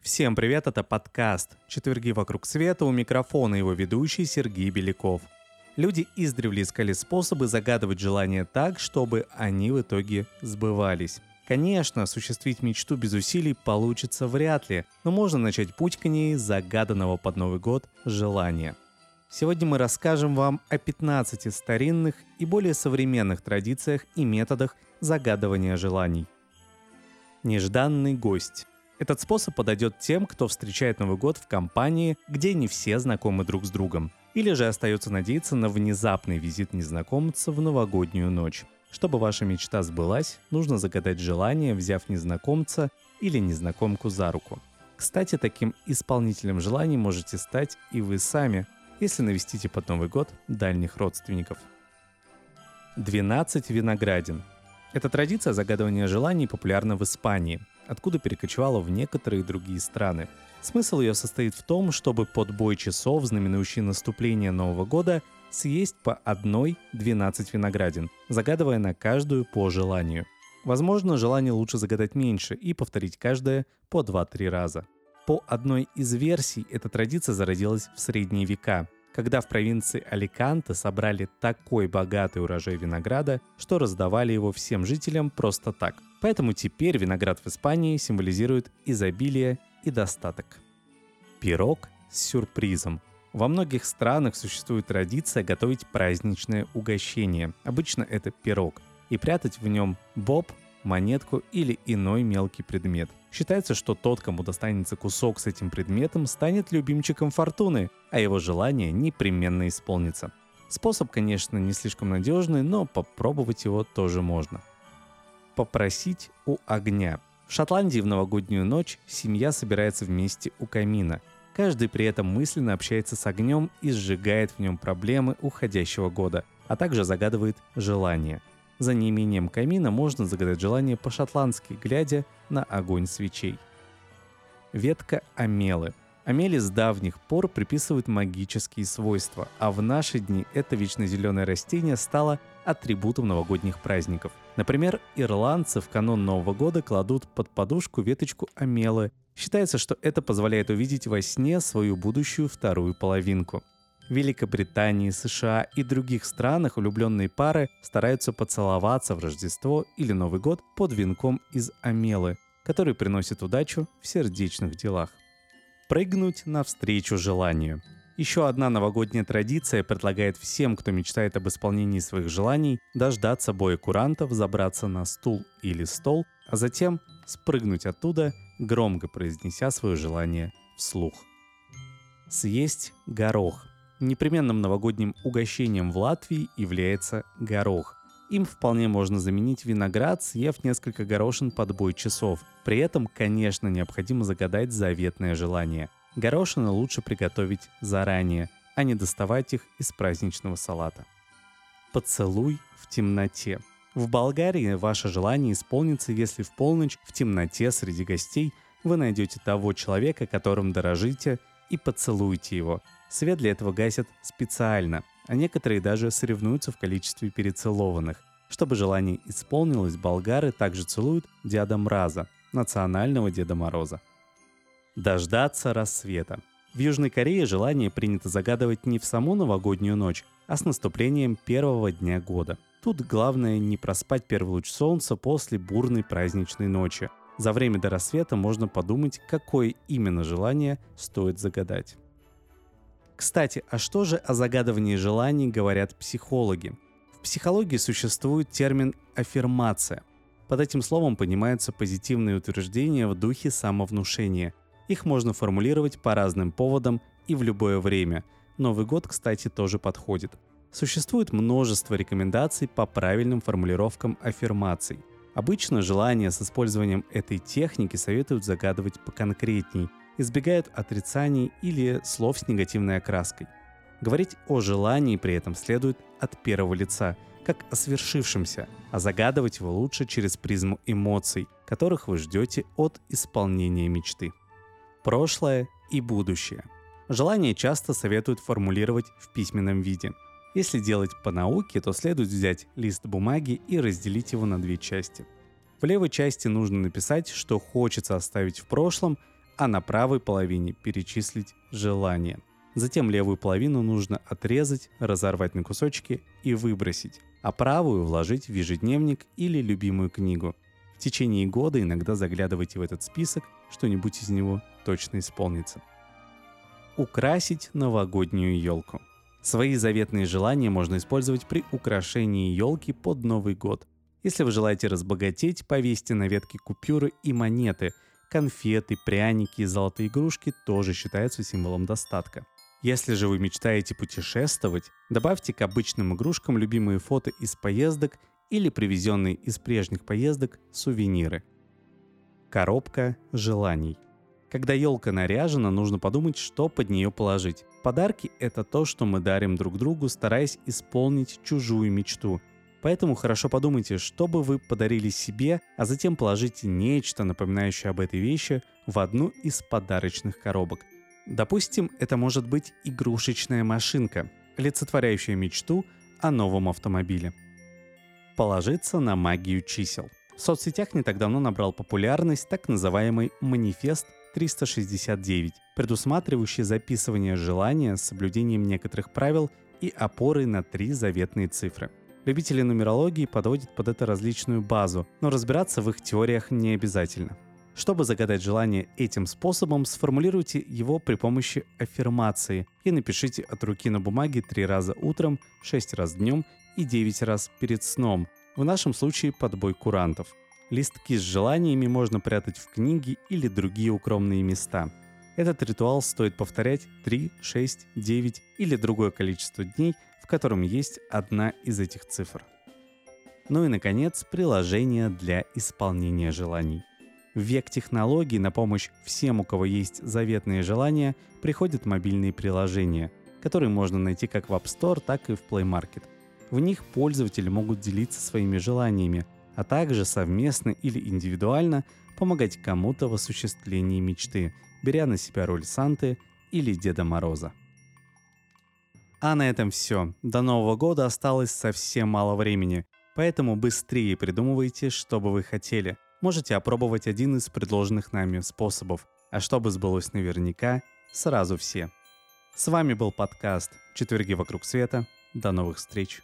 Всем привет, это подкаст «Четверги вокруг света» у микрофона его ведущий Сергей Беляков. Люди издревле искали способы загадывать желания так, чтобы они в итоге сбывались. Конечно, осуществить мечту без усилий получится вряд ли, но можно начать путь к ней загаданного под Новый год желания. Сегодня мы расскажем вам о 15 старинных и более современных традициях и методах загадывания желаний. Нежданный гость. Этот способ подойдет тем, кто встречает Новый год в компании, где не все знакомы друг с другом. Или же остается надеяться на внезапный визит незнакомца в новогоднюю ночь. Чтобы ваша мечта сбылась, нужно загадать желание, взяв незнакомца или незнакомку за руку. Кстати, таким исполнителем желаний можете стать и вы сами, если навестите под Новый год дальних родственников. 12 виноградин. Эта традиция загадывания желаний популярна в Испании – откуда перекочевала в некоторые другие страны. Смысл ее состоит в том, чтобы под бой часов, знаменующий наступление Нового года, съесть по одной 12 виноградин, загадывая на каждую по желанию. Возможно, желание лучше загадать меньше и повторить каждое по 2-3 раза. По одной из версий эта традиция зародилась в средние века – когда в провинции Аликанте собрали такой богатый урожай винограда, что раздавали его всем жителям просто так. Поэтому теперь виноград в Испании символизирует изобилие и достаток. Пирог с сюрпризом. Во многих странах существует традиция готовить праздничное угощение. Обычно это пирог. И прятать в нем боб, монетку или иной мелкий предмет. Считается, что тот, кому достанется кусок с этим предметом, станет любимчиком фортуны, а его желание непременно исполнится. Способ, конечно, не слишком надежный, но попробовать его тоже можно. Попросить у огня. В Шотландии в новогоднюю ночь семья собирается вместе у камина. Каждый при этом мысленно общается с огнем и сжигает в нем проблемы уходящего года, а также загадывает желания – за неимением камина можно загадать желание по-шотландски, глядя на огонь свечей. Ветка амелы. Амели с давних пор приписывают магические свойства, а в наши дни это вечно зеленое растение стало атрибутом новогодних праздников. Например, ирландцы в канун Нового года кладут под подушку веточку амелы. Считается, что это позволяет увидеть во сне свою будущую вторую половинку. Великобритании, США и других странах влюбленные пары стараются поцеловаться в Рождество или Новый год под венком из амелы, который приносит удачу в сердечных делах. Прыгнуть навстречу желанию. Еще одна новогодняя традиция предлагает всем, кто мечтает об исполнении своих желаний, дождаться боя курантов, забраться на стул или стол, а затем спрыгнуть оттуда, громко произнеся свое желание вслух. Съесть горох. Непременным новогодним угощением в Латвии является горох. Им вполне можно заменить виноград, съев несколько горошин под бой часов. При этом, конечно, необходимо загадать заветное желание. Горошины лучше приготовить заранее, а не доставать их из праздничного салата. Поцелуй в темноте. В Болгарии ваше желание исполнится, если в полночь в темноте среди гостей вы найдете того человека, которым дорожите, и поцелуете его. Свет для этого гасят специально, а некоторые даже соревнуются в количестве перецелованных. Чтобы желание исполнилось, болгары также целуют Деда Мраза, национального Деда Мороза. Дождаться рассвета. В Южной Корее желание принято загадывать не в саму новогоднюю ночь, а с наступлением первого дня года. Тут главное не проспать первый луч солнца после бурной праздничной ночи. За время до рассвета можно подумать, какое именно желание стоит загадать. Кстати, а что же о загадывании желаний говорят психологи? В психологии существует термин «аффирмация». Под этим словом понимаются позитивные утверждения в духе самовнушения. Их можно формулировать по разным поводам и в любое время. Новый год, кстати, тоже подходит. Существует множество рекомендаций по правильным формулировкам аффирмаций. Обычно желания с использованием этой техники советуют загадывать поконкретней – избегают отрицаний или слов с негативной окраской. Говорить о желании при этом следует от первого лица, как о свершившемся, а загадывать его лучше через призму эмоций, которых вы ждете от исполнения мечты. Прошлое и будущее. Желание часто советуют формулировать в письменном виде. Если делать по науке, то следует взять лист бумаги и разделить его на две части. В левой части нужно написать, что хочется оставить в прошлом, а на правой половине перечислить желание. Затем левую половину нужно отрезать, разорвать на кусочки и выбросить, а правую вложить в ежедневник или любимую книгу. В течение года иногда заглядывайте в этот список, что-нибудь из него точно исполнится украсить новогоднюю елку. Свои заветные желания можно использовать при украшении елки под Новый год. Если вы желаете разбогатеть, повесьте на ветке купюры и монеты. Конфеты, пряники и золотые игрушки тоже считаются символом достатка. Если же вы мечтаете путешествовать, добавьте к обычным игрушкам любимые фото из поездок или привезенные из прежних поездок сувениры. Коробка желаний – когда елка наряжена, нужно подумать, что под нее положить. Подарки — это то, что мы дарим друг другу, стараясь исполнить чужую мечту. Поэтому хорошо подумайте, что бы вы подарили себе, а затем положите нечто, напоминающее об этой вещи, в одну из подарочных коробок. Допустим, это может быть игрушечная машинка, олицетворяющая мечту о новом автомобиле. Положиться на магию чисел. В соцсетях не так давно набрал популярность так называемый манифест 369, предусматривающий записывание желания с соблюдением некоторых правил и опорой на три заветные цифры. Любители нумерологии подводят под это различную базу, но разбираться в их теориях не обязательно. Чтобы загадать желание этим способом, сформулируйте его при помощи аффирмации и напишите от руки на бумаге три раза утром, шесть раз днем и девять раз перед сном. В нашем случае подбой курантов. Листки с желаниями можно прятать в книги или другие укромные места. Этот ритуал стоит повторять 3, 6, 9 или другое количество дней, в котором есть одна из этих цифр. Ну и, наконец, приложение для исполнения желаний. В век технологий на помощь всем, у кого есть заветные желания, приходят мобильные приложения, которые можно найти как в App Store, так и в Play Market. В них пользователи могут делиться своими желаниями, а также совместно или индивидуально помогать кому-то в осуществлении мечты, беря на себя роль Санты или Деда Мороза. А на этом все. До Нового года осталось совсем мало времени, поэтому быстрее придумывайте, что бы вы хотели. Можете опробовать один из предложенных нами способов, а чтобы сбылось наверняка, сразу все. С вами был подкаст «Четверги вокруг света». До новых встреч!